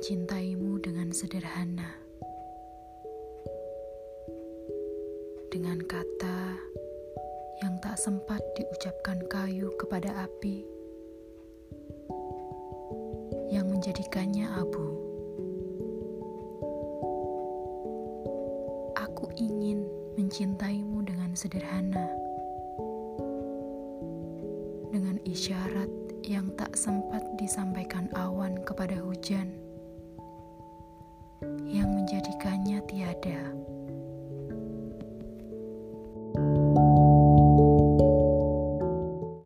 mencintaimu dengan sederhana, dengan kata yang tak sempat diucapkan kayu kepada api, yang menjadikannya abu. Aku ingin mencintaimu dengan sederhana, dengan isyarat yang tak sempat disampaikan hujan,